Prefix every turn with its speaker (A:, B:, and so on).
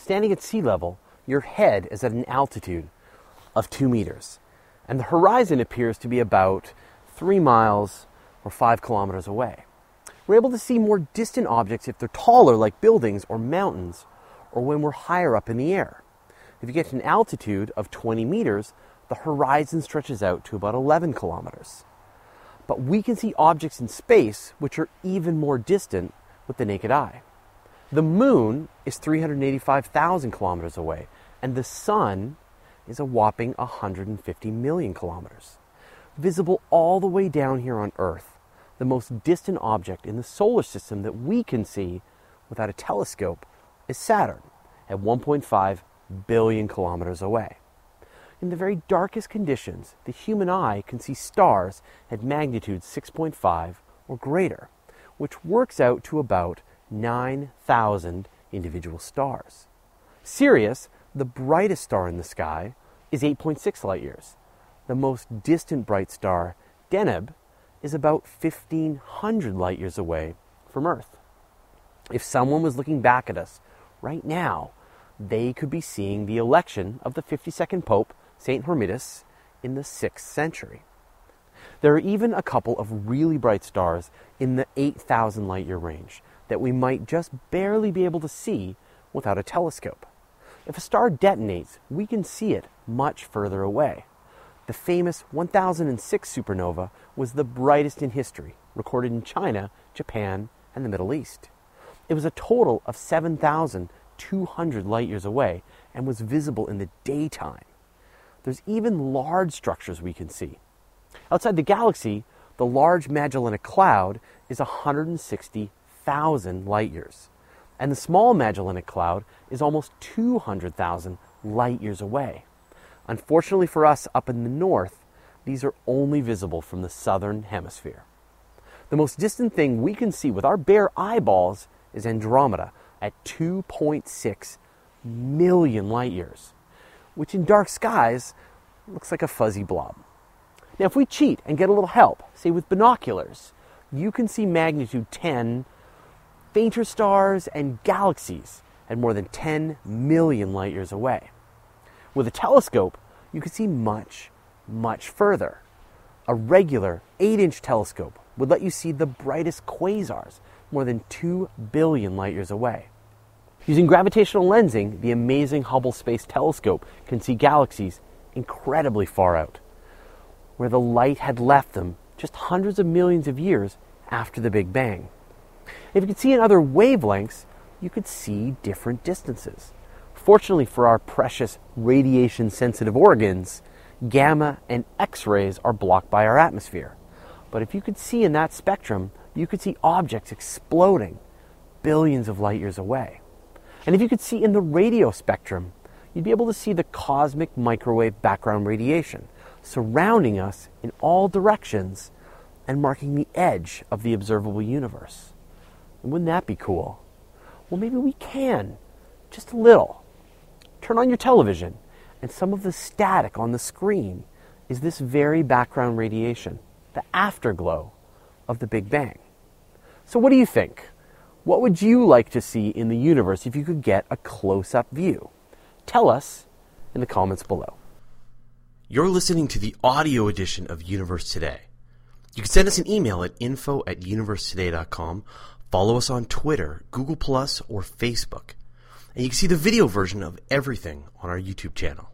A: standing at sea level, your head is at an altitude of two meters, and the horizon appears to be about three miles or five kilometers away. We're able to see more distant objects if they're taller, like buildings or mountains, or when we're higher up in the air. If you get to an altitude of 20 meters, the horizon stretches out to about 11 kilometers. But we can see objects in space which are even more distant with the naked eye. The moon is 385,000 kilometers away, and the sun is a whopping 150 million kilometers. Visible all the way down here on Earth, the most distant object in the solar system that we can see without a telescope is Saturn at 1.5 billion kilometers away. In the very darkest conditions, the human eye can see stars at magnitude 6.5 or greater, which works out to about 9,000 individual stars. Sirius, the brightest star in the sky, is 8.6 light years. The most distant bright star, Deneb, is about 1,500 light years away from Earth. If someone was looking back at us right now, they could be seeing the election of the 52nd Pope, St. Hormisdas, in the 6th century. There are even a couple of really bright stars in the 8,000 light year range that we might just barely be able to see without a telescope. If a star detonates, we can see it much further away. The famous 1006 supernova was the brightest in history, recorded in China, Japan, and the Middle East. It was a total of 7,200 light years away and was visible in the daytime. There's even large structures we can see. Outside the galaxy, the Large Magellanic Cloud is 160,000 light years, and the Small Magellanic Cloud is almost 200,000 light years away. Unfortunately for us up in the north, these are only visible from the southern hemisphere. The most distant thing we can see with our bare eyeballs is Andromeda at 2.6 million light years, which in dark skies looks like a fuzzy blob. Now, if we cheat and get a little help, say with binoculars, you can see magnitude 10 fainter stars and galaxies at more than 10 million light years away. With a telescope, you can see much, much further. A regular 8 inch telescope would let you see the brightest quasars more than 2 billion light years away. Using gravitational lensing, the amazing Hubble Space Telescope can see galaxies incredibly far out, where the light had left them just hundreds of millions of years after the Big Bang. If you could see in other wavelengths, you could see different distances. Fortunately for our precious radiation sensitive organs, gamma and X rays are blocked by our atmosphere. But if you could see in that spectrum, you could see objects exploding billions of light years away. And if you could see in the radio spectrum, you'd be able to see the cosmic microwave background radiation surrounding us in all directions and marking the edge of the observable universe. And wouldn't that be cool? Well, maybe we can, just a little. Turn on your television, and some of the static on the screen is this very background radiation, the afterglow of the Big Bang. So, what do you think? What would you like to see in the universe if you could get a close up view? Tell us in the comments below. You're listening to the audio edition of Universe Today. You can send us an email at info at universetoday.com, follow us on Twitter, Google or Facebook. And you can see the video version of everything on our YouTube channel.